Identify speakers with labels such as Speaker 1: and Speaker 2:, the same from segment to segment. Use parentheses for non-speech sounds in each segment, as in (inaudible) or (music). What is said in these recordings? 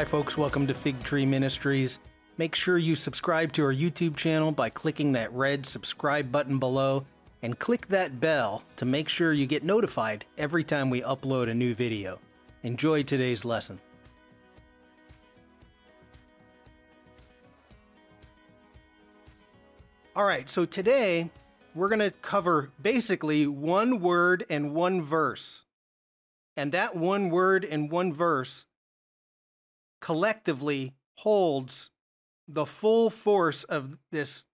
Speaker 1: Hi, folks. Welcome to Fig Tree Ministries. Make sure you subscribe to our YouTube channel by clicking that red subscribe button below and click that bell to make sure you get notified every time we upload a new video. Enjoy today's lesson. All right, so today we're going to cover basically one word and one verse. And that one word and one verse collectively holds the full force of this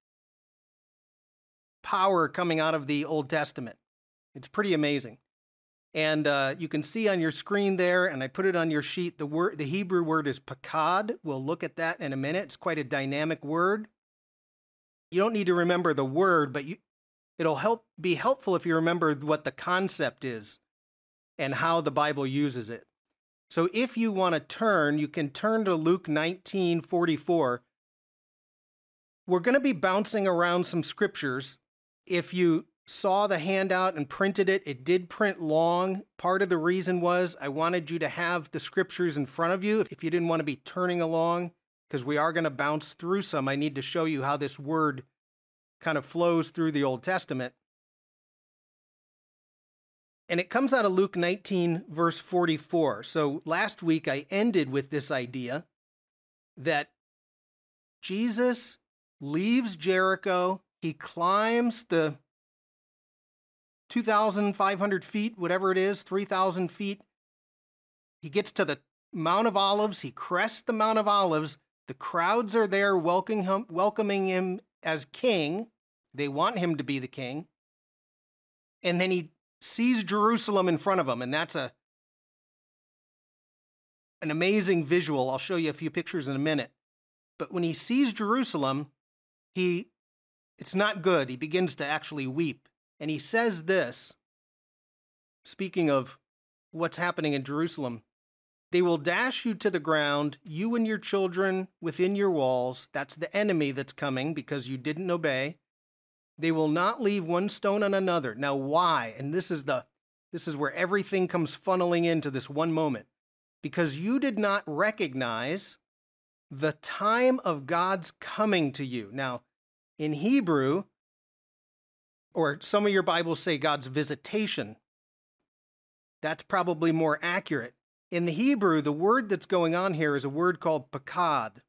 Speaker 1: power coming out of the Old Testament. It's pretty amazing. And uh, you can see on your screen there, and I put it on your sheet. The word, the Hebrew word is pakad. We'll look at that in a minute. It's quite a dynamic word. You don't need to remember the word, but you, it'll help be helpful if you remember what the concept is and how the Bible uses it. So if you want to turn, you can turn to Luke 19 44. We're going to be bouncing around some scriptures. If you saw the handout and printed it, it did print long. Part of the reason was I wanted you to have the scriptures in front of you if you didn't want to be turning along, because we are going to bounce through some. I need to show you how this word kind of flows through the Old Testament. And it comes out of Luke 19, verse 44. So last week I ended with this idea that Jesus leaves Jericho, he climbs the 2,500 feet, whatever it is, 3,000 feet. He gets to the Mount of Olives, he crests the Mount of Olives. The crowds are there welcoming him, welcoming him as king. They want him to be the king. And then he sees Jerusalem in front of him, and that's a an amazing visual. I'll show you a few pictures in a minute. But when he sees Jerusalem, he it's not good. He begins to actually weep. And he says this, speaking of what's happening in Jerusalem. They will dash you to the ground, you and your children within your walls. That's the enemy that's coming because you didn't obey. They will not leave one stone on another. Now why? And this is the this is where everything comes funneling into this one moment. Because you did not recognize the time of God's coming to you. Now, in Hebrew, or some of your Bibles say God's visitation. That's probably more accurate. In the Hebrew, the word that's going on here is a word called pakad.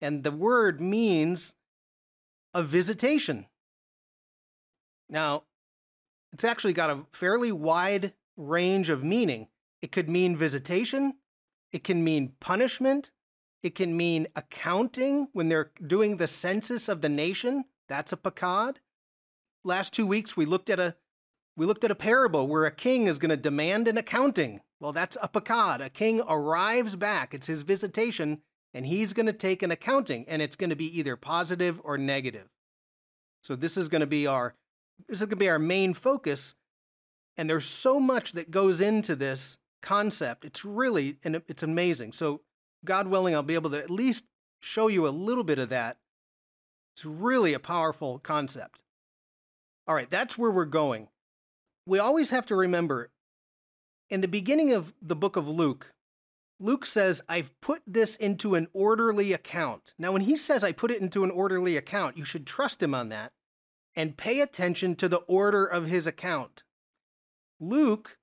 Speaker 1: And the word means a visitation. Now, it's actually got a fairly wide range of meaning. It could mean visitation, it can mean punishment, it can mean accounting when they're doing the census of the nation. That's a pakad. Last two weeks we looked at a we looked at a parable where a king is going to demand an accounting. Well, that's a pakad. A king arrives back. It's his visitation, and he's going to take an accounting, and it's going to be either positive or negative. So this is going to be our this is going to be our main focus. And there's so much that goes into this concept. It's really, and it's amazing. So, God willing, I'll be able to at least show you a little bit of that. It's really a powerful concept. All right, that's where we're going. We always have to remember in the beginning of the book of Luke, Luke says, I've put this into an orderly account. Now, when he says, I put it into an orderly account, you should trust him on that and pay attention to the order of his account. Luke,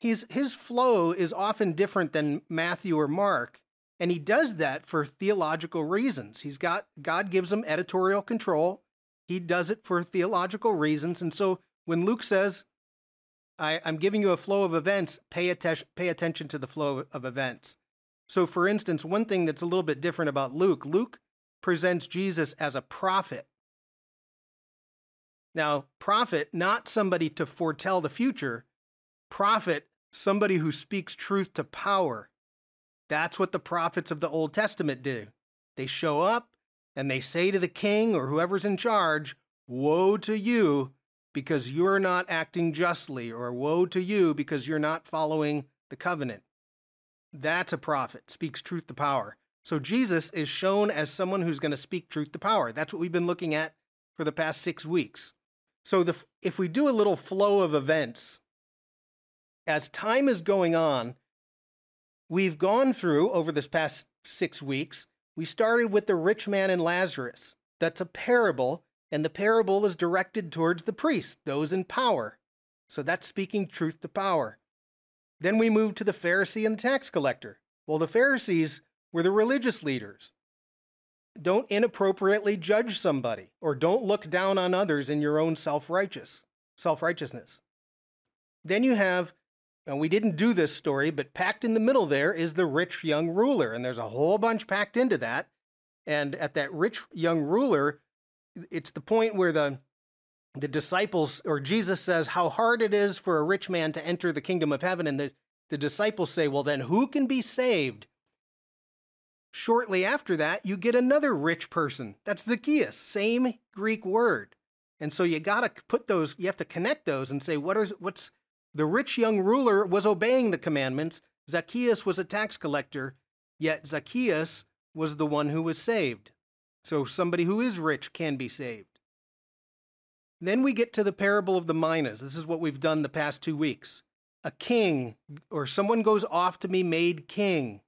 Speaker 1: his, his flow is often different than Matthew or Mark, and he does that for theological reasons. He's got God gives him editorial control. He does it for theological reasons. And so when Luke says, I, am giving you a flow of events, pay, att- pay attention to the flow of events. So, for instance, one thing that's a little bit different about Luke, Luke presents Jesus as a prophet. Now, prophet, not somebody to foretell the future, prophet, somebody who speaks truth to power. That's what the prophets of the Old Testament do. They show up and they say to the king or whoever's in charge, Woe to you because you're not acting justly, or woe to you because you're not following the covenant. That's a prophet, speaks truth to power. So Jesus is shown as someone who's going to speak truth to power. That's what we've been looking at for the past six weeks. So the, if we do a little flow of events, as time is going on, we've gone through over this past six weeks, we started with the rich man and Lazarus. That's a parable, and the parable is directed towards the priests, those in power. So that's speaking truth to power. Then we moved to the Pharisee and the tax collector. Well, the Pharisees were the religious leaders. Don't inappropriately judge somebody or don't look down on others in your own self-righteous self-righteousness. Then you have and we didn't do this story, but packed in the middle there is the rich young ruler and there's a whole bunch packed into that. And at that rich young ruler, it's the point where the the disciples or Jesus says how hard it is for a rich man to enter the kingdom of heaven and the the disciples say, "Well, then who can be saved?" Shortly after that, you get another rich person. That's Zacchaeus, same Greek word. And so you got to put those, you have to connect those and say, what is, what's the rich young ruler was obeying the commandments. Zacchaeus was a tax collector, yet Zacchaeus was the one who was saved. So somebody who is rich can be saved. Then we get to the parable of the minas. This is what we've done the past two weeks. A king or someone goes off to be made king.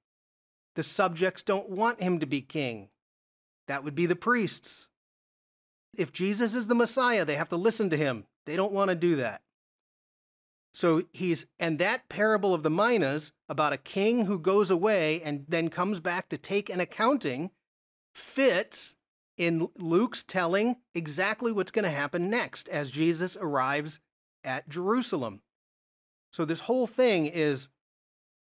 Speaker 1: The subjects don't want him to be king. That would be the priests. If Jesus is the Messiah, they have to listen to him. They don't want to do that. So he's, and that parable of the minas about a king who goes away and then comes back to take an accounting fits in Luke's telling exactly what's going to happen next as Jesus arrives at Jerusalem. So this whole thing is,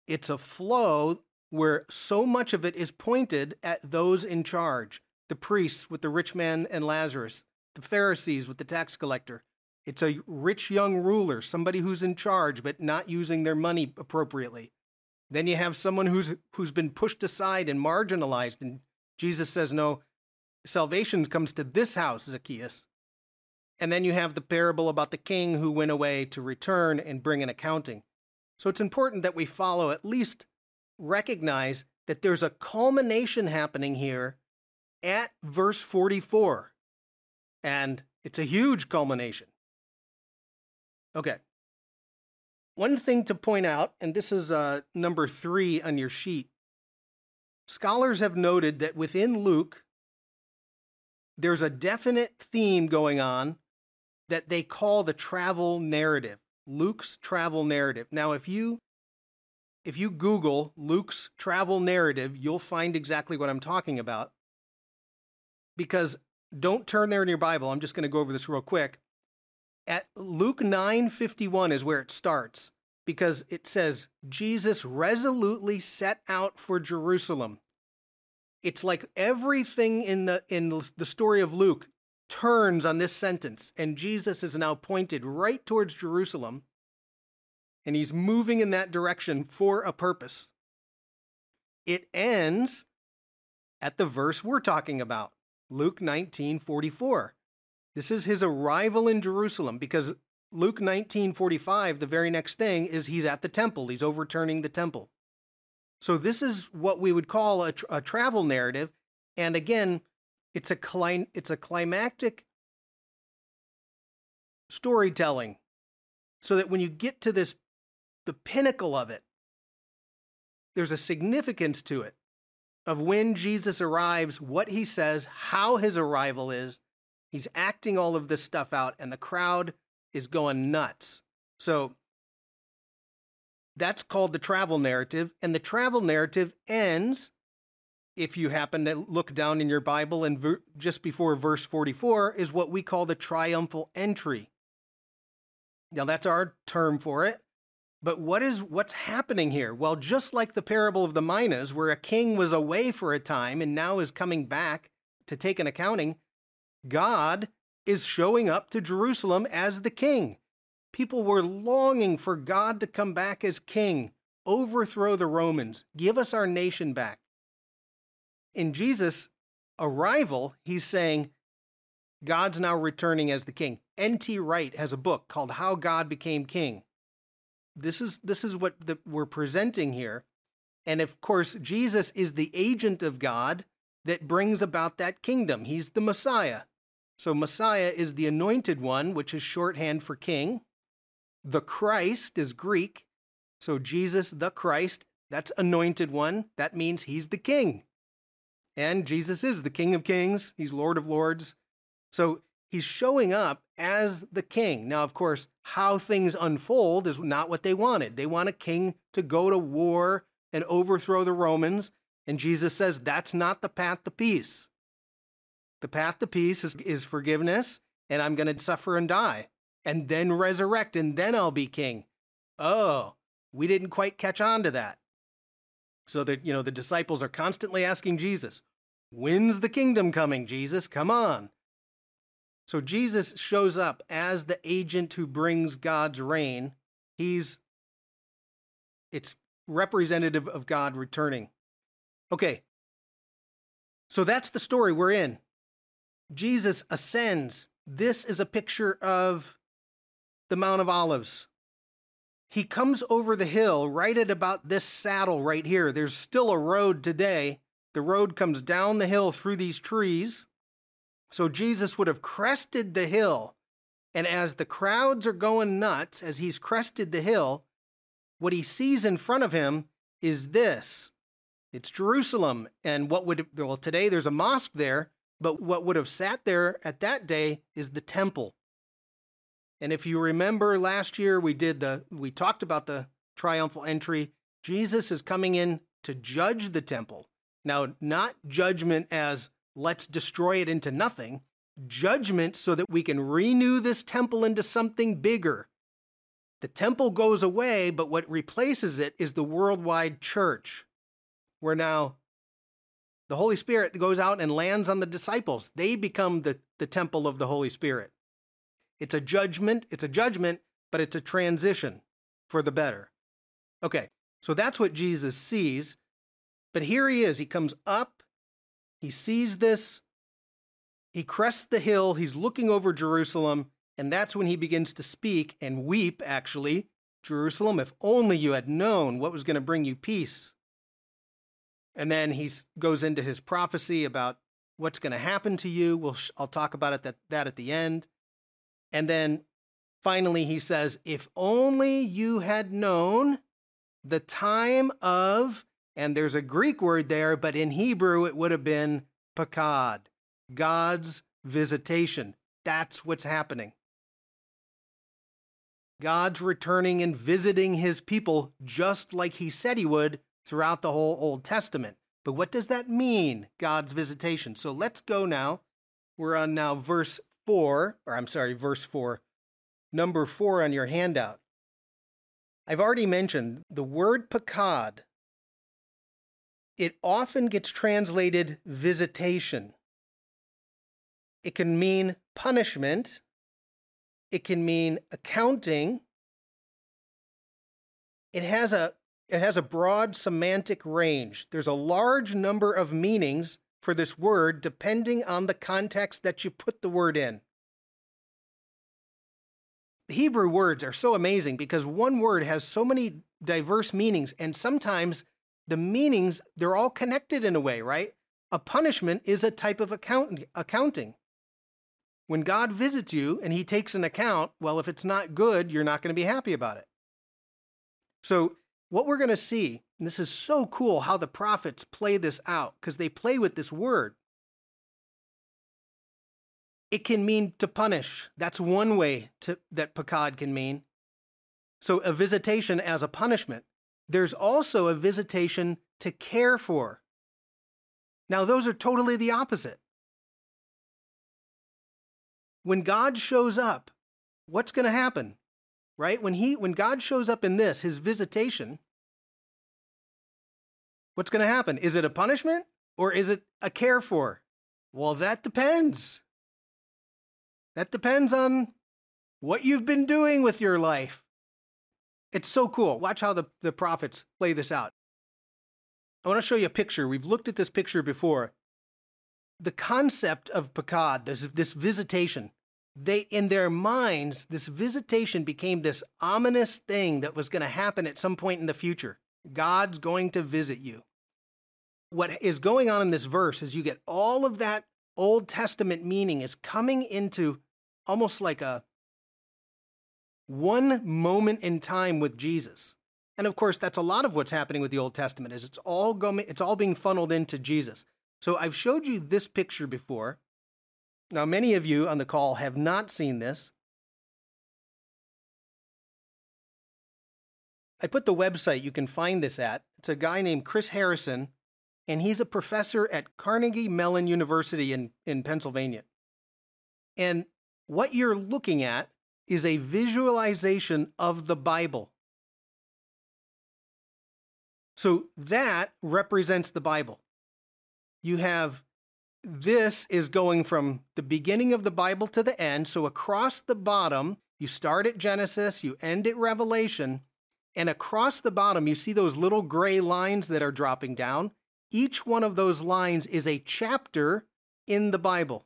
Speaker 1: it's a flow where so much of it is pointed at those in charge the priests with the rich man and Lazarus, the Pharisees with the tax collector. It's a rich young ruler, somebody who's in charge but not using their money appropriately. Then you have someone who's who's been pushed aside and marginalized and Jesus says no salvation comes to this house Zacchaeus. And then you have the parable about the king who went away to return and bring an accounting. So it's important that we follow at least recognize that there's a culmination happening here at verse 44. And it's a huge culmination. Okay. One thing to point out, and this is uh, number three on your sheet scholars have noted that within Luke, there's a definite theme going on that they call the travel narrative, Luke's travel narrative. Now, if you if you Google Luke's travel narrative, you'll find exactly what I'm talking about. Because don't turn there in your Bible. I'm just going to go over this real quick. At Luke 9:51 is where it starts because it says Jesus resolutely set out for Jerusalem. It's like everything in the in the story of Luke turns on this sentence and Jesus is now pointed right towards Jerusalem and he's moving in that direction for a purpose. It ends at the verse we're talking about, Luke 19:44. This is his arrival in Jerusalem because Luke 19:45, the very next thing is he's at the temple. He's overturning the temple. So this is what we would call a, a travel narrative, and again, it's a cli- it's a climactic storytelling, so that when you get to this the pinnacle of it. There's a significance to it of when Jesus arrives, what he says, how his arrival is. He's acting all of this stuff out, and the crowd is going nuts. So that's called the travel narrative. And the travel narrative ends, if you happen to look down in your Bible and ver- just before verse 44, is what we call the triumphal entry. Now, that's our term for it. But what is what's happening here? Well, just like the parable of the minas, where a king was away for a time and now is coming back to take an accounting, God is showing up to Jerusalem as the king. People were longing for God to come back as king, overthrow the Romans, give us our nation back. In Jesus' arrival, he's saying, God's now returning as the king. N.T. Wright has a book called How God Became King. This is this is what the, we're presenting here. And of course, Jesus is the agent of God that brings about that kingdom. He's the Messiah. So Messiah is the anointed one, which is shorthand for king. The Christ is Greek. So Jesus, the Christ, That's anointed one. That means he's the king. And Jesus is the King of Kings, he's Lord of Lords. So he's showing up as the king. Now, of course, how things unfold is not what they wanted. They want a king to go to war and overthrow the Romans. And Jesus says that's not the path to peace. The path to peace is, is forgiveness, and I'm going to suffer and die, and then resurrect, and then I'll be king. Oh, we didn't quite catch on to that. So that, you know, the disciples are constantly asking Jesus, When's the kingdom coming, Jesus? Come on. So Jesus shows up as the agent who brings God's reign. He's it's representative of God returning. Okay. So that's the story we're in. Jesus ascends. This is a picture of the Mount of Olives. He comes over the hill right at about this saddle right here. There's still a road today. The road comes down the hill through these trees. So Jesus would have crested the hill. And as the crowds are going nuts, as he's crested the hill, what he sees in front of him is this it's Jerusalem. And what would, well, today there's a mosque there, but what would have sat there at that day is the temple. And if you remember last year, we did the, we talked about the triumphal entry. Jesus is coming in to judge the temple. Now, not judgment as let's destroy it into nothing, judgment so that we can renew this temple into something bigger. The temple goes away, but what replaces it is the worldwide church, where now the Holy Spirit goes out and lands on the disciples. They become the, the temple of the Holy Spirit. It's a judgment, it's a judgment, but it's a transition for the better. Okay, so that's what Jesus sees. But here he is. He comes up he sees this, he crests the hill, he's looking over Jerusalem, and that's when he begins to speak and weep, actually. Jerusalem, if only you had known what was going to bring you peace. And then he goes into his prophecy about what's going to happen to you. We'll, I'll talk about it that, that at the end. And then finally, he says, If only you had known the time of and there's a Greek word there, but in Hebrew it would have been pakad, God's visitation. That's what's happening. God's returning and visiting his people just like he said he would throughout the whole Old Testament. But what does that mean, God's visitation? So let's go now. We're on now verse 4, or I'm sorry, verse 4, number 4 on your handout. I've already mentioned the word pakad it often gets translated visitation. It can mean punishment, it can mean accounting. It has a it has a broad semantic range. There's a large number of meanings for this word depending on the context that you put the word in. The Hebrew words are so amazing because one word has so many diverse meanings, and sometimes the meanings, they're all connected in a way, right? A punishment is a type of account- accounting. When God visits you and he takes an account, well, if it's not good, you're not going to be happy about it. So, what we're going to see, and this is so cool how the prophets play this out, because they play with this word. It can mean to punish. That's one way to, that pakad can mean. So, a visitation as a punishment there's also a visitation to care for. Now, those are totally the opposite. When God shows up, what's going to happen? Right? When he when God shows up in this, his visitation, what's going to happen? Is it a punishment or is it a care for? Well, that depends. That depends on what you've been doing with your life. It's so cool. Watch how the, the prophets play this out. I want to show you a picture. We've looked at this picture before. The concept of Pakad, this, this visitation, they in their minds, this visitation became this ominous thing that was going to happen at some point in the future. God's going to visit you. What is going on in this verse is you get all of that Old Testament meaning is coming into almost like a one moment in time with Jesus. And of course, that's a lot of what's happening with the Old Testament is it's all going it's all being funneled into Jesus. So I've showed you this picture before. Now many of you on the call have not seen this. I put the website you can find this at. It's a guy named Chris Harrison, and he's a professor at Carnegie Mellon University in, in Pennsylvania. And what you're looking at is a visualization of the Bible. So that represents the Bible. You have this is going from the beginning of the Bible to the end. So across the bottom, you start at Genesis, you end at Revelation, and across the bottom, you see those little gray lines that are dropping down. Each one of those lines is a chapter in the Bible.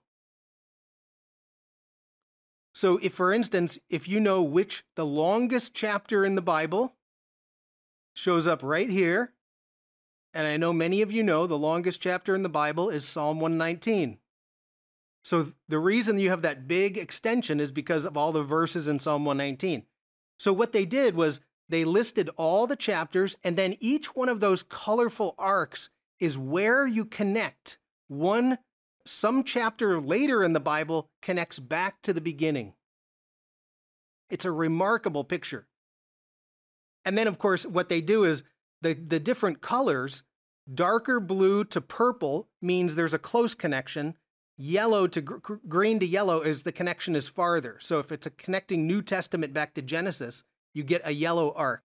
Speaker 1: So, if for instance, if you know which the longest chapter in the Bible shows up right here, and I know many of you know the longest chapter in the Bible is Psalm 119. So, the reason you have that big extension is because of all the verses in Psalm 119. So, what they did was they listed all the chapters, and then each one of those colorful arcs is where you connect. One, some chapter later in the Bible connects back to the beginning. It's a remarkable picture. And then, of course, what they do is the, the different colors, darker blue to purple means there's a close connection. Yellow to gr- green to yellow is the connection is farther. So if it's a connecting New Testament back to Genesis, you get a yellow arc.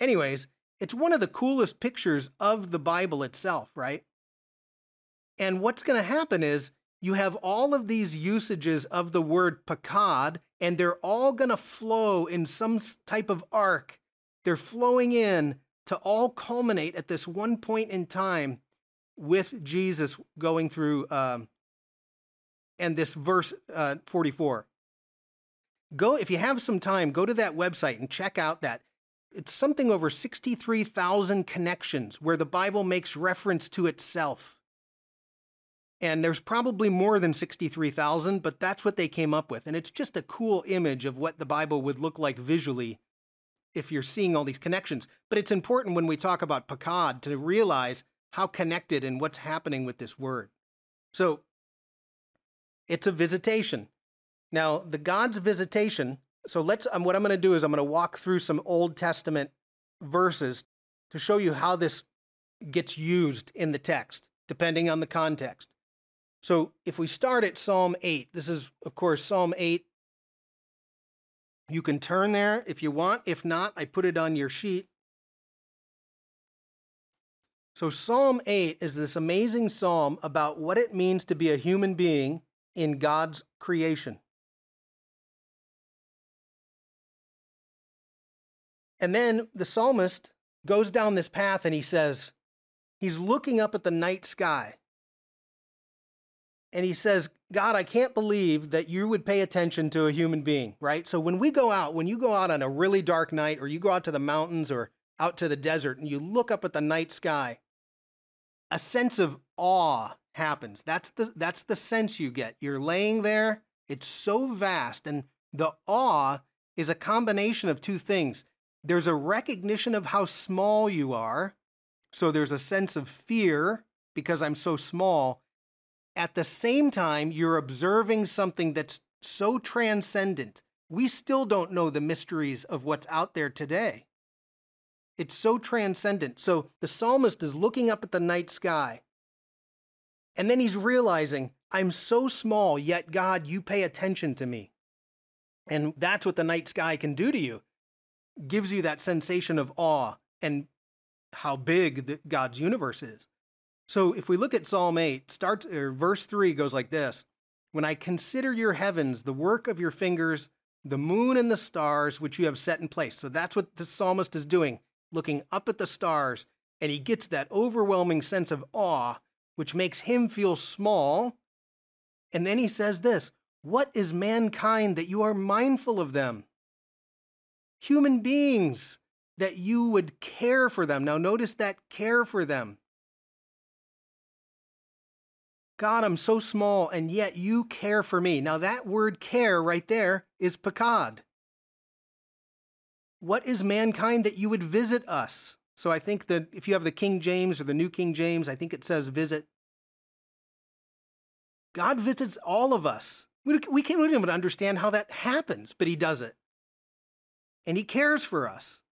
Speaker 1: Anyways, it's one of the coolest pictures of the Bible itself, right? And what's going to happen is you have all of these usages of the word pakad, and they're all going to flow in some type of arc. They're flowing in to all culminate at this one point in time with Jesus going through, um, and this verse uh, 44 go if you have some time go to that website and check out that. It's something over 63,000 connections where the bible makes reference to itself and there's probably more than 63,000 but that's what they came up with and it's just a cool image of what the bible would look like visually if you're seeing all these connections but it's important when we talk about pakad to realize how connected and what's happening with this word so it's a visitation now, the God's visitation. So let's. Um, what I'm going to do is I'm going to walk through some Old Testament verses to show you how this gets used in the text, depending on the context. So if we start at Psalm 8, this is, of course, Psalm 8. You can turn there if you want. If not, I put it on your sheet. So, Psalm 8 is this amazing psalm about what it means to be a human being in God's creation. And then the psalmist goes down this path and he says, he's looking up at the night sky. And he says, God, I can't believe that you would pay attention to a human being, right? So when we go out, when you go out on a really dark night, or you go out to the mountains or out to the desert and you look up at the night sky, a sense of awe happens. That's the, that's the sense you get. You're laying there, it's so vast. And the awe is a combination of two things there's a recognition of how small you are. So there's a sense of fear because I'm so small. At the same time, you're observing something that's so transcendent. We still don't know the mysteries of what's out there today. It's so transcendent. So the psalmist is looking up at the night sky. And then he's realizing, I'm so small, yet God, you pay attention to me. And that's what the night sky can do to you gives you that sensation of awe and how big the, God's universe is. So if we look at Psalm 8, starts or verse 3 goes like this. When I consider your heavens, the work of your fingers, the moon and the stars which you have set in place. So that's what the psalmist is doing, looking up at the stars, and he gets that overwhelming sense of awe, which makes him feel small. And then he says this What is mankind that you are mindful of them? human beings, that you would care for them. Now, notice that care for them. God, I'm so small, and yet you care for me. Now, that word care right there is pakad. what is mankind that you would visit us? So I think that if you have the King James or the New King James, I think it says visit. God visits all of us. We, we can't even understand how that happens, but He does it. And He cares for us.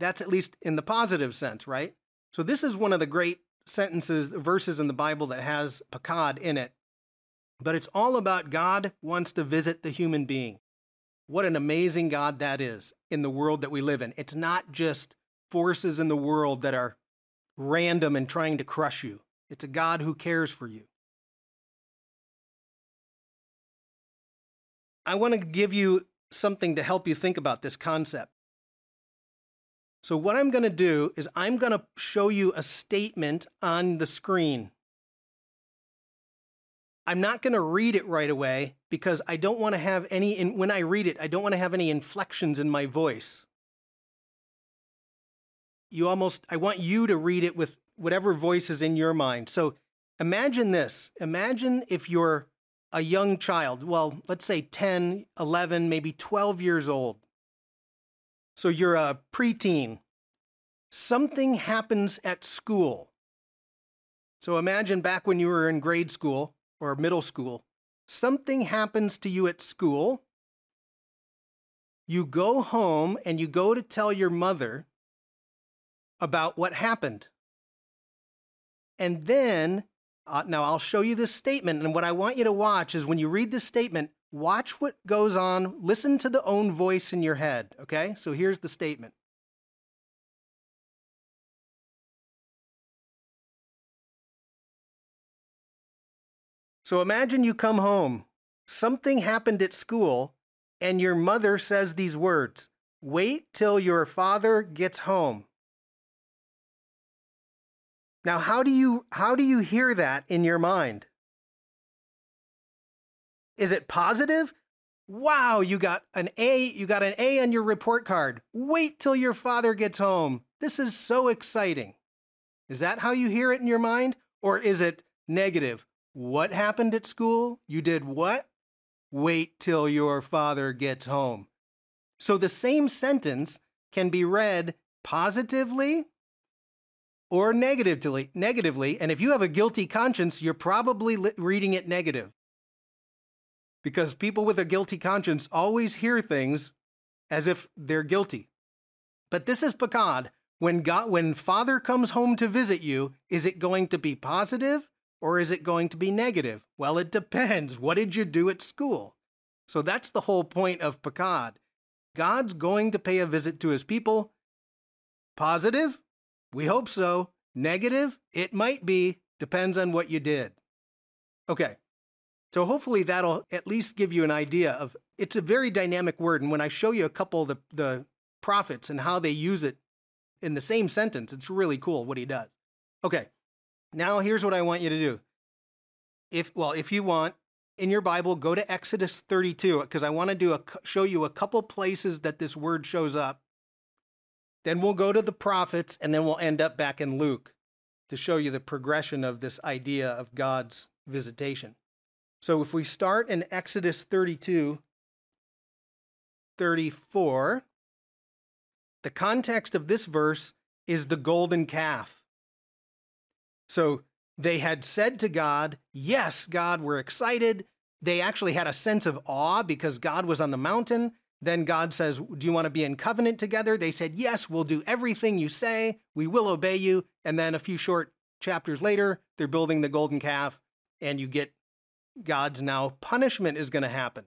Speaker 1: That's at least in the positive sense, right? So this is one of the great sentences, verses in the Bible that has pakad in it. But it's all about God wants to visit the human being. What an amazing God that is in the world that we live in. It's not just forces in the world that are random and trying to crush you, it's a God who cares for you. I want to give you something to help you think about this concept. So, what I'm going to do is I'm going to show you a statement on the screen. I'm not going to read it right away because I don't want to have any, in, when I read it, I don't want to have any inflections in my voice. You almost, I want you to read it with whatever voice is in your mind. So imagine this. Imagine if you're a young child, well, let's say 10, 11, maybe 12 years old. So you're a preteen. Something happens at school. So imagine back when you were in grade school or middle school, something happens to you at school. You go home and you go to tell your mother about what happened. And then, uh, now I'll show you this statement. And what I want you to watch is when you read this statement, watch what goes on, listen to the own voice in your head. Okay? So here's the statement. So imagine you come home, something happened at school, and your mother says these words Wait till your father gets home. Now, how do you, how do you hear that in your mind? Is it positive? Wow, you got an A, you got an A on your report card. Wait till your father gets home. This is so exciting. Is that how you hear it in your mind? Or is it negative? What happened at school? You did what? Wait till your father gets home. So the same sentence can be read positively or negatively, negatively, and if you have a guilty conscience, you're probably reading it negative. Because people with a guilty conscience always hear things as if they're guilty. But this is pakad. When God when Father comes home to visit you, is it going to be positive or is it going to be negative? Well, it depends. What did you do at school? So that's the whole point of pakad. God's going to pay a visit to his people. Positive? We hope so. Negative? It might be. Depends on what you did. Okay. So hopefully that'll at least give you an idea of it's a very dynamic word. And when I show you a couple of the, the prophets and how they use it in the same sentence, it's really cool what he does. Okay. Now here's what I want you to do. If well, if you want in your Bible, go to Exodus 32 because I want to do a show you a couple places that this word shows up. Then we'll go to the prophets and then we'll end up back in Luke to show you the progression of this idea of God's visitation. So if we start in Exodus 32 34, the context of this verse is the golden calf. So they had said to God, Yes, God, we're excited. They actually had a sense of awe because God was on the mountain. Then God says, Do you want to be in covenant together? They said, Yes, we'll do everything you say. We will obey you. And then a few short chapters later, they're building the golden calf, and you get God's now punishment is going to happen.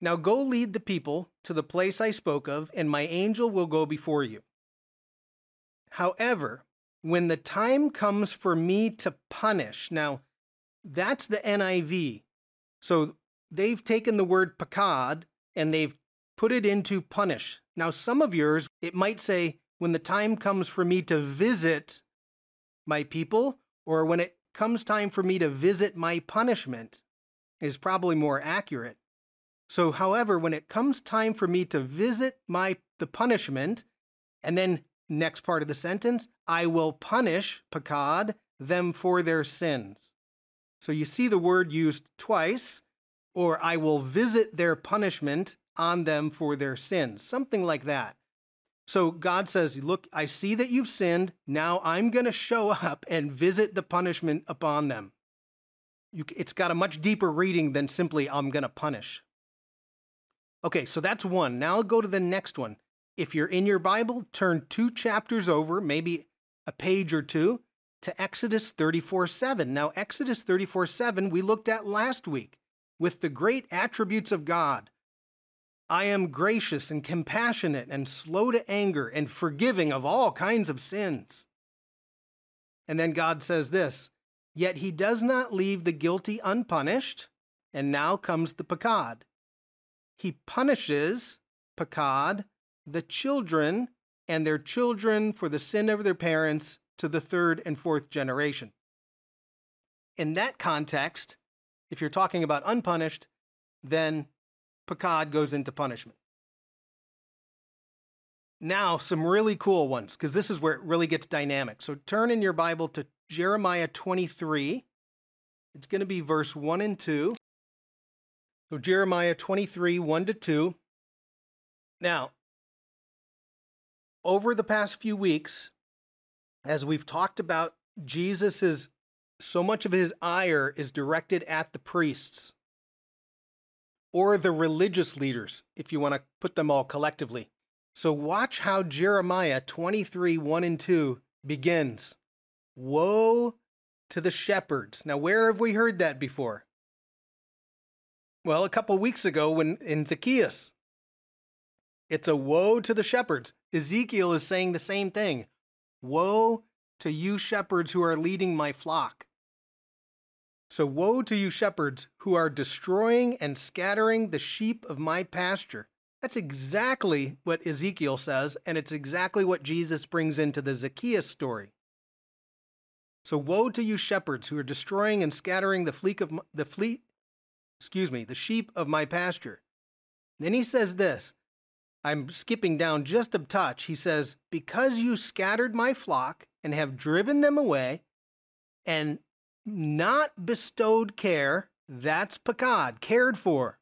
Speaker 1: Now go lead the people to the place I spoke of, and my angel will go before you. However, when the time comes for me to punish. Now, that's the NIV. So they've taken the word pakad and they've put it into punish. Now, some of yours, it might say, when the time comes for me to visit my people, or when it comes time for me to visit my punishment, is probably more accurate. So, however, when it comes time for me to visit my the punishment, and then Next part of the sentence, I will punish, pakad, them for their sins. So you see the word used twice, or I will visit their punishment, on them for their sins, something like that. So God says, Look, I see that you've sinned. Now I'm going to show (laughs) up and visit the punishment upon them. You, it's got a much deeper reading than simply, I'm going to punish. Okay, so that's one. Now I'll go to the next one. If you're in your Bible, turn two chapters over, maybe a page or two, to Exodus 34 7. Now, Exodus 34 7, we looked at last week with the great attributes of God. I am gracious and compassionate and slow to anger and forgiving of all kinds of sins. And then God says this Yet he does not leave the guilty unpunished. And now comes the pakad. He punishes, pakad, the children and their children for the sin of their parents to the third and fourth generation. In that context, if you're talking about unpunished, then pakad goes into punishment. Now, some really cool ones, because this is where it really gets dynamic. So turn in your Bible to Jeremiah 23. It's going to be verse 1 and 2. So Jeremiah 23, 1 to 2. Now, over the past few weeks, as we've talked about, Jesus is so much of his ire is directed at the priests or the religious leaders, if you want to put them all collectively. So watch how Jeremiah 23 1 and 2 begins. Woe to the shepherds. Now, where have we heard that before? Well, a couple weeks ago when in Zacchaeus. It's a woe to the shepherds. Ezekiel is saying the same thing. Woe to you shepherds who are leading my flock. So, woe to you shepherds who are destroying and scattering the sheep of my pasture. That's exactly what Ezekiel says, and it's exactly what Jesus brings into the Zacchaeus story. So woe to you shepherds who are destroying and scattering the fleet of my, the fleet, excuse me, the sheep of my pasture. Then he says this. I'm skipping down just a touch. He says, "Because you scattered my flock and have driven them away and not bestowed care, that's pakad, cared for.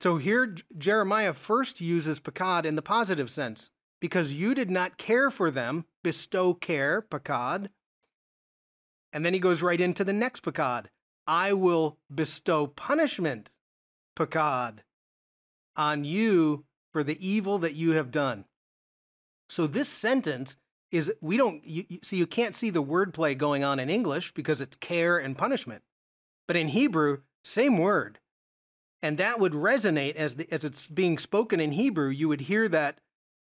Speaker 1: So here, Jeremiah first uses pakad in the positive sense because you did not care for them, bestow care, pakad. And then he goes right into the next pakad I will bestow punishment, pakad, on you for the evil that you have done. So this sentence is we don't you, you, see you can't see the wordplay going on in English because it's care and punishment. But in Hebrew, same word and that would resonate as the, as it's being spoken in Hebrew. You would hear that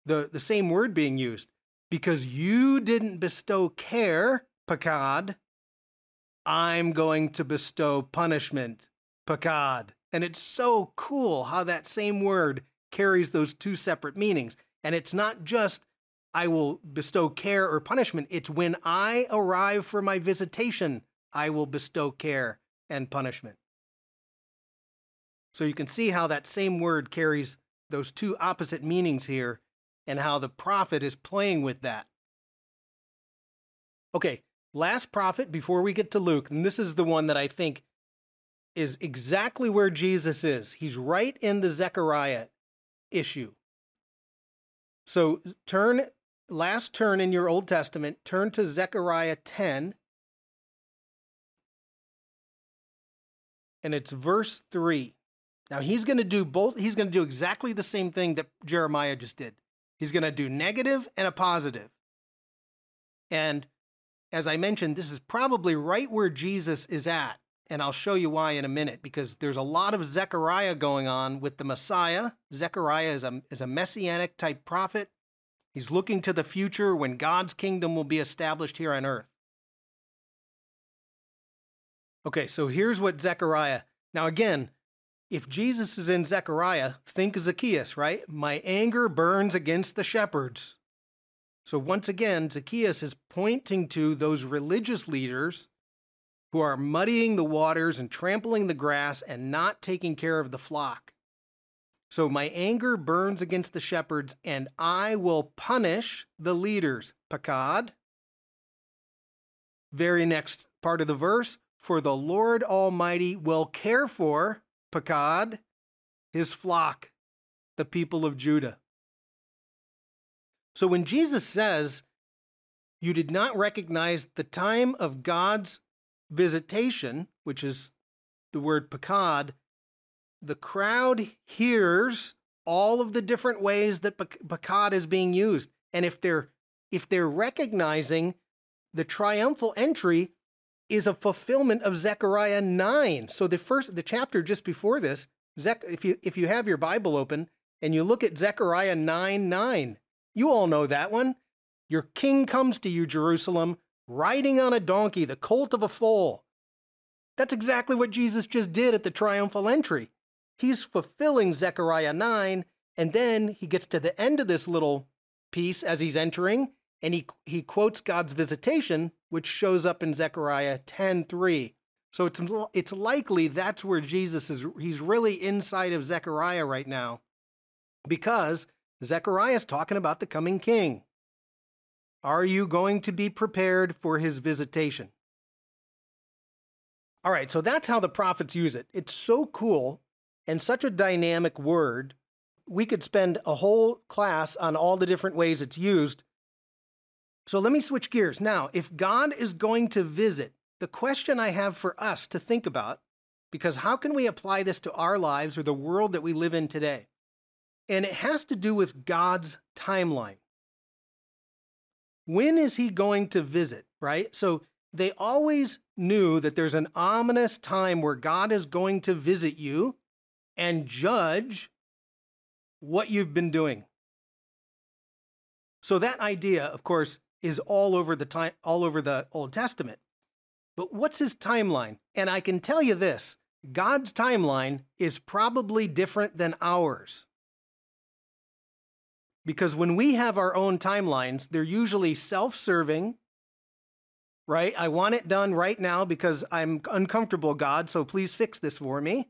Speaker 1: the the same word being used because you didn't bestow care, pakad. I'm going to bestow punishment, pakad. And it's so cool how that same word carries those two separate meanings. And it's not just I will bestow care or punishment. It's when I arrive for my visitation, I will bestow care and punishment. So you can see how that same word carries those two opposite meanings here and how the prophet is playing with that. Okay, last prophet before we get to Luke, and this is the one that I think is exactly where Jesus is. He's right in the Zechariah issue. So turn last turn in your Old Testament, turn to Zechariah 10 and it's verse 3. Now he's going to do both. He's going to do exactly the same thing that Jeremiah just did. He's going to do negative and a positive. And as I mentioned, this is probably right where Jesus is at. And I'll show you why in a minute, because there's a lot of Zechariah going on with the Messiah. Zechariah is a, is a messianic type prophet. He's looking to the future when God's kingdom will be established here on earth. Okay, so here's what Zechariah. Now, again, if Jesus is in Zechariah, think Zacchaeus, right? My anger burns against the shepherds. So once again, Zacchaeus is pointing to those religious leaders who are muddying the waters and trampling the grass and not taking care of the flock. So my anger burns against the shepherds, and I will punish the leaders. Pakad. Very next part of the verse For the Lord Almighty will care for Pakad, his flock, the people of Judah. So when Jesus says, You did not recognize the time of God's visitation, which is the word pakad, the crowd hears all of the different ways that pakad is being used. And if they're if they're recognizing the triumphal entry is a fulfillment of Zechariah 9. So the first the chapter just before this, Zech, if you if you have your Bible open and you look at Zechariah 9 9, you all know that one. Your king comes to you, Jerusalem, riding on a donkey, the colt of a foal. That's exactly what Jesus just did at the triumphal entry. He's fulfilling Zechariah 9, and then he gets to the end of this little piece as he's entering, and he, he quotes God's visitation, which shows up in Zechariah 10:3. So it's it's likely that's where Jesus is he's really inside of Zechariah right now. Because Zechariah is talking about the coming king. Are you going to be prepared for his visitation? All right, so that's how the prophets use it. It's so cool and such a dynamic word. We could spend a whole class on all the different ways it's used. So let me switch gears. Now, if God is going to visit, the question I have for us to think about, because how can we apply this to our lives or the world that we live in today? And it has to do with God's timeline. When is he going to visit, right? So they always knew that there's an ominous time where God is going to visit you and judge what you've been doing. So that idea, of course, is all over the time all over the Old Testament. But what's his timeline? And I can tell you this, God's timeline is probably different than ours. Because when we have our own timelines, they're usually self serving, right? I want it done right now because I'm uncomfortable, God, so please fix this for me.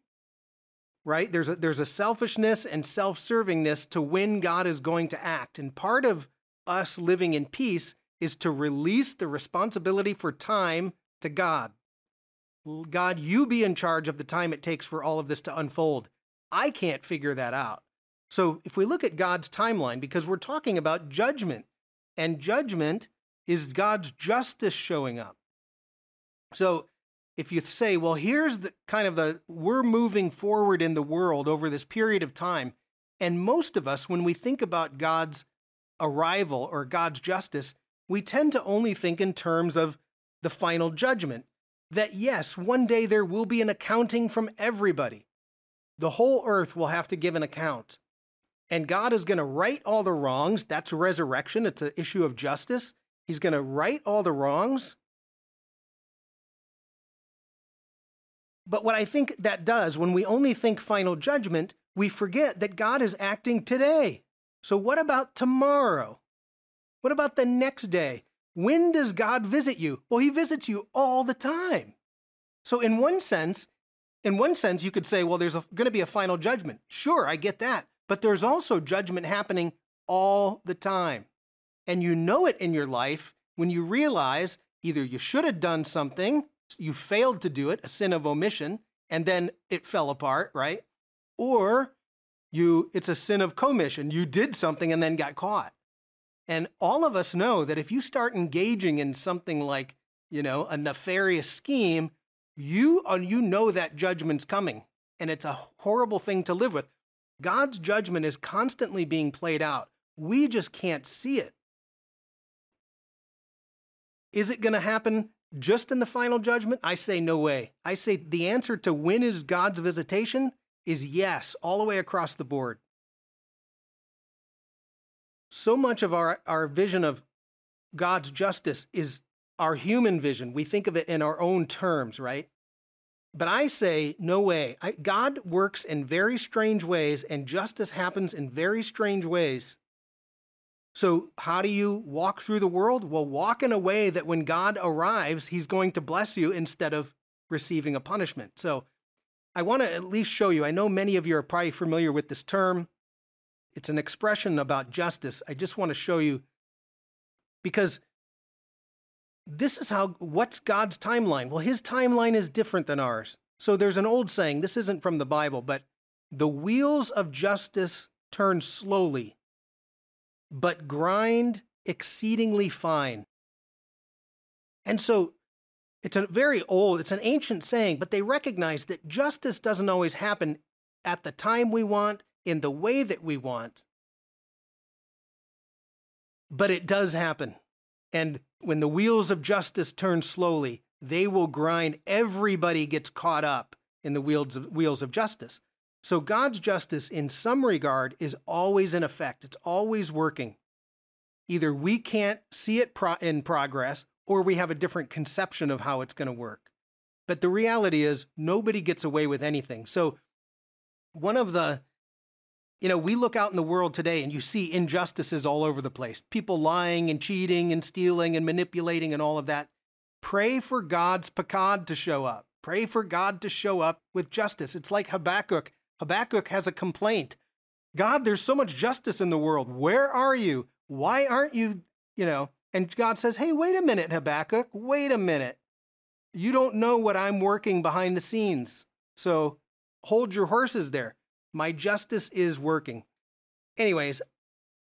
Speaker 1: Right? There's a, there's a selfishness and self servingness to when God is going to act. And part of us living in peace is to release the responsibility for time to God. God, you be in charge of the time it takes for all of this to unfold. I can't figure that out. So if we look at God's timeline, because we're talking about judgment, and judgment is God's justice showing up. So if you say, well, here's the kind of the, we're moving forward in the world over this period of time. And most of us, when we think about God's arrival or God's justice, we tend to only think in terms of the final judgment. That yes, one day there will be an accounting from everybody. The whole earth will have to give an account and God is going to right all the wrongs. That's resurrection, it's an issue of justice. He's going to right all the wrongs. But what I think that does, when we only think final judgment, we forget that God is acting today. So, what about tomorrow? What about the next day? When does God visit you? Well, He visits you all the time. So, in one sense, in one sense, you could say, well, there's going to be a final judgment. Sure, I get that. But there's also judgment happening all the time. And you know it in your life when you realize either you should have done something, you failed to do it, a sin of omission, and then it fell apart, right? Or you it's a sin of commission. You did something and then got caught. And all of us know that if you start engaging in something like, you know, a nefarious scheme, you uh, you know that judgment's coming and it's a horrible thing to live with. God's judgment is constantly being played out. We just can't see it. Is it going to happen just in the final judgment? I say no way. I say the answer to when is God's visitation is yes, all the way across the board. So much of our, our vision of God's justice is our human vision. We think of it in our own terms, right? But I say, no way. I, God works in very strange ways, and justice happens in very strange ways. So, how do you walk through the world? Well, walk in a way that when God arrives, he's going to bless you instead of receiving a punishment. So, I want to at least show you. I know many of you are probably familiar with this term. It's an expression about justice. I just want to show you because this is how what's God's timeline? Well, his timeline is different than ours. So there's an old saying, this isn't from the Bible, but The wheels of justice turn slowly, but grind exceedingly fine. And so it's a very old, it's an ancient saying, but they recognize that justice doesn't always happen at the time we want, in the way that we want. But it does happen. And when the wheels of justice turn slowly, they will grind. Everybody gets caught up in the wheels of, wheels of justice. So God's justice, in some regard, is always in effect. It's always working. Either we can't see it pro- in progress, or we have a different conception of how it's going to work. But the reality is, nobody gets away with anything. So, one of the, you know, we look out in the world today and you see injustices all over the place people lying and cheating and stealing and manipulating and all of that. Pray for God's pakad to show up. Pray for God to show up with justice. It's like Habakkuk. Habakkuk has a complaint. God, there's so much justice in the world. Where are you? Why aren't you, you know? And God says, Hey, wait a minute, Habakkuk. Wait a minute. You don't know what I'm working behind the scenes. So hold your horses there. My justice is working. Anyways,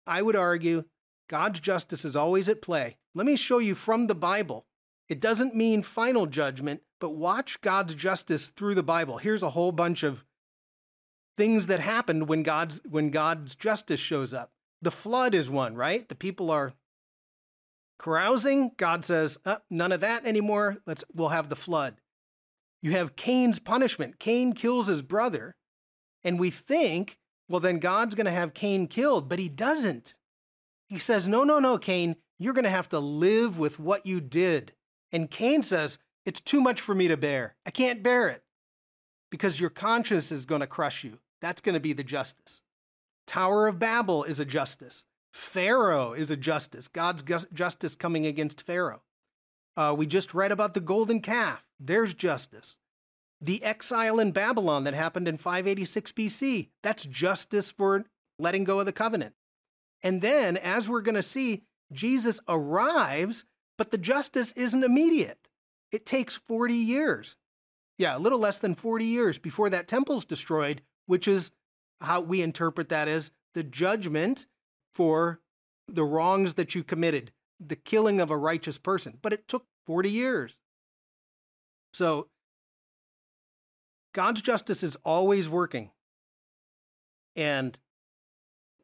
Speaker 1: I would argue God's justice is always at play. Let me show you from the Bible it doesn't mean final judgment, but watch God's justice through the Bible. Here's a whole bunch of things that happened when God's when God's justice shows up. The flood is one, right? The people are carousing. God says, oh, "None of that anymore. Let's we'll have the flood." You have Cain's punishment. Cain kills his brother, and we think, well, then God's going to have Cain killed, but he doesn't. He says, "No, no, no, Cain, you're going to have to live with what you did." And Cain says, It's too much for me to bear. I can't bear it because your conscience is going to crush you. That's going to be the justice. Tower of Babel is a justice. Pharaoh is a justice. God's justice coming against Pharaoh. Uh, we just read about the golden calf. There's justice. The exile in Babylon that happened in 586 BC. That's justice for letting go of the covenant. And then, as we're going to see, Jesus arrives but the justice isn't immediate. It takes 40 years. Yeah, a little less than 40 years before that temple's destroyed, which is how we interpret that as the judgment for the wrongs that you committed, the killing of a righteous person. But it took 40 years. So God's justice is always working. And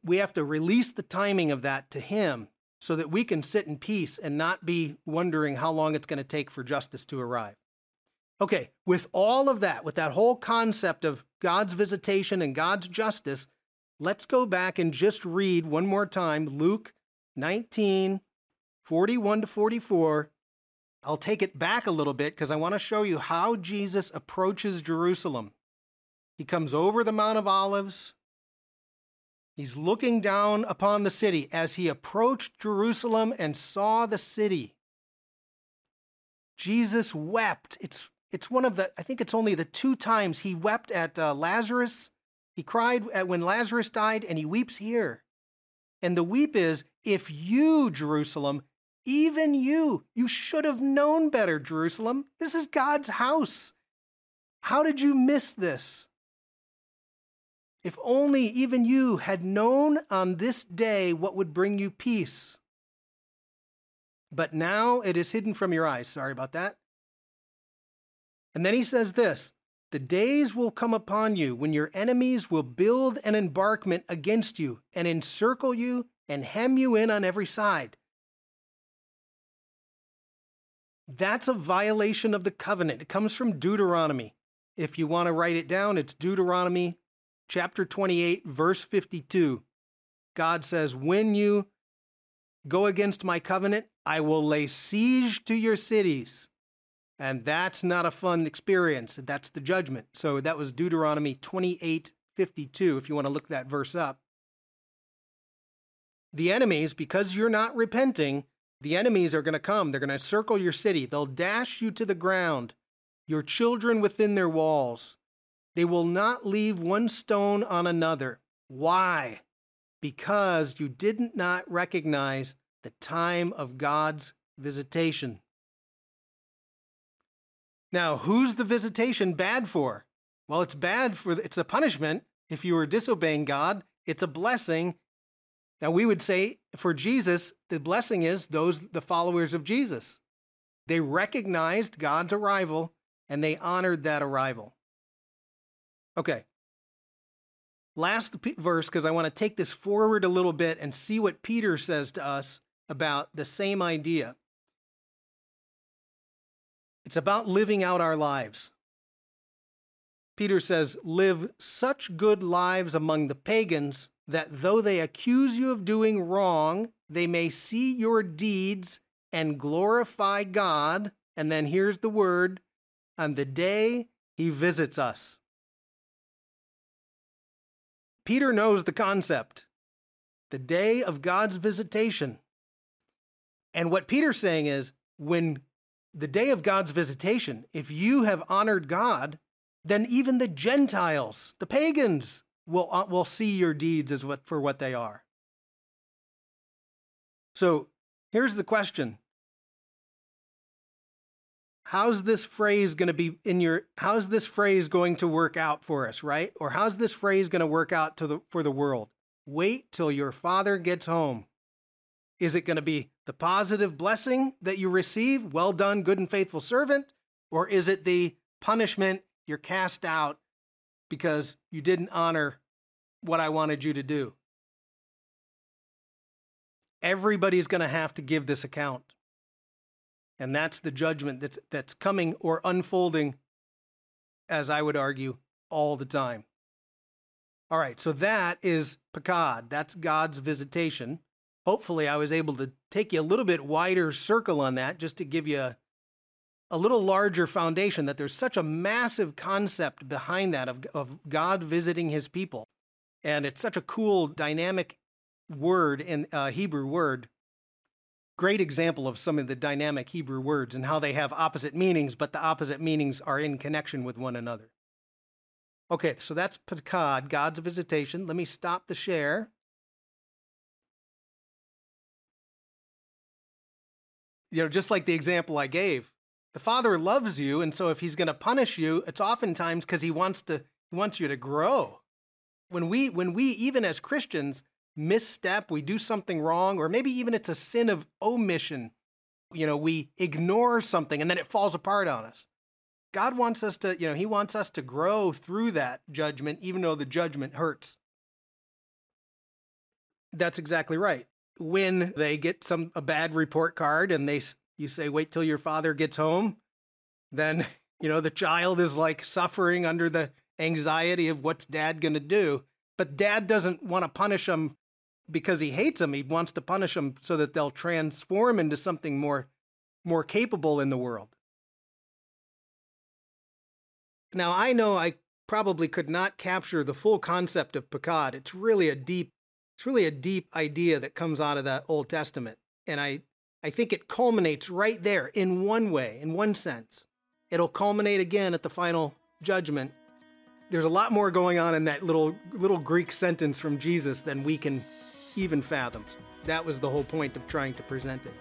Speaker 1: we have to release the timing of that to Him so that we can sit in peace and not be wondering how long it's going to take for justice to arrive. Okay, with all of that, with that whole concept of God's visitation and God's justice, let's go back and just read one more time Luke 19, 41 to 44. I'll take it back a little bit because I want to show you how Jesus approaches Jerusalem. He comes over the Mount of Olives. He's looking down upon the city as he approached Jerusalem and saw the city. Jesus wept. It's, it's one of the, I think it's only the two times he wept at uh, Lazarus. He cried at when Lazarus died, and he weeps here. And the weep is, if you, Jerusalem, even you, you should have known better, Jerusalem. This is God's house. How did you miss this? If only even you had known on this day what would bring you peace. But now it is hidden from your eyes. Sorry about that. And then he says this The days will come upon you when your enemies will build an embarkment against you and encircle you and hem you in on every side. That's a violation of the covenant. It comes from Deuteronomy. If you want to write it down, it's Deuteronomy chapter 28, verse 52, God says, When you go against my covenant, I will lay siege to your cities. And that's not a fun experience. That's the judgment. So that was Deuteronomy 28, 52, if you want to look that verse up. The enemies, because you're not repenting, the enemies are going to come. They're going to circle your city. They'll dash you to the ground, your children within their walls. They will not leave one stone on another. Why? Because you did not recognize the time of God's visitation. Now, who's the visitation bad for? Well, it's bad for it's a punishment If you were disobeying God, it's a blessing. Now, we would say for Jesus, the blessing is those, the followers of Jesus. They recognized God's arrival and they honored that arrival. Okay. Last p- verse, because I want to take this forward a little bit and see what Peter says to us about the same idea. It's about living out our lives. Peter says, Live such good lives among the pagans that though they accuse you of doing wrong, they may see your deeds and glorify God. And then here's the word on the day he visits us. Peter knows the concept the day of God's visitation. And what Peter's saying is when the day of God's visitation, if you have honored God, then even the Gentiles, the pagans, will, uh, will see your deeds as what, for what they are. So here's the question How's this phrase going to be in your how's this phrase going to work out for us, right? Or how's this phrase going to work out to the for the world? Wait till your father gets home. Is it going to be the positive blessing that you receive? Well done, good and faithful servant? Or is it the punishment you're cast out because you didn't honor what I wanted you to do? Everybody's going to have to give this account. And that's the judgment that's, that's coming or unfolding, as I would argue, all the time. All right, so that is Pakad. That's God's visitation hopefully I was able to take you a little bit wider circle on that just to give you a, a little larger foundation that there's such a massive concept behind that of, of God visiting his people. And it's such a cool, dynamic word in uh, Hebrew word. Great example of some of the dynamic Hebrew words and how they have opposite meanings, but the opposite meanings are in connection with one another. Okay, so that's Pakad, God's visitation. Let me stop the share. You know, just like the example I gave, the Father loves you, and so if He's going to punish you, it's oftentimes because He wants to He wants you to grow. When we when we even as Christians misstep, we do something wrong, or maybe even it's a sin of omission. You know, we ignore something and then it falls apart on us. God wants us to, you know, He wants us to grow through that judgment, even though the judgment hurts. That's exactly right when they get some a bad report card and they you say wait till your father gets home then (laughs) you know the child is like suffering under the anxiety of what's dad going to do. But dad doesn't want to punish them because he hates them he wants to punish them so that they'll transform into something more more capable in the world. Now i know i probably could not capture the full concept of pakad it's really a deep it's really a deep idea that comes out of the Old Testament. And I, I think it culminates right there in one way, in one sense. It'll culminate again at the final judgment. There's a lot more going on in that little little Greek sentence from Jesus than we can even fathom. That was the whole point of trying to present it.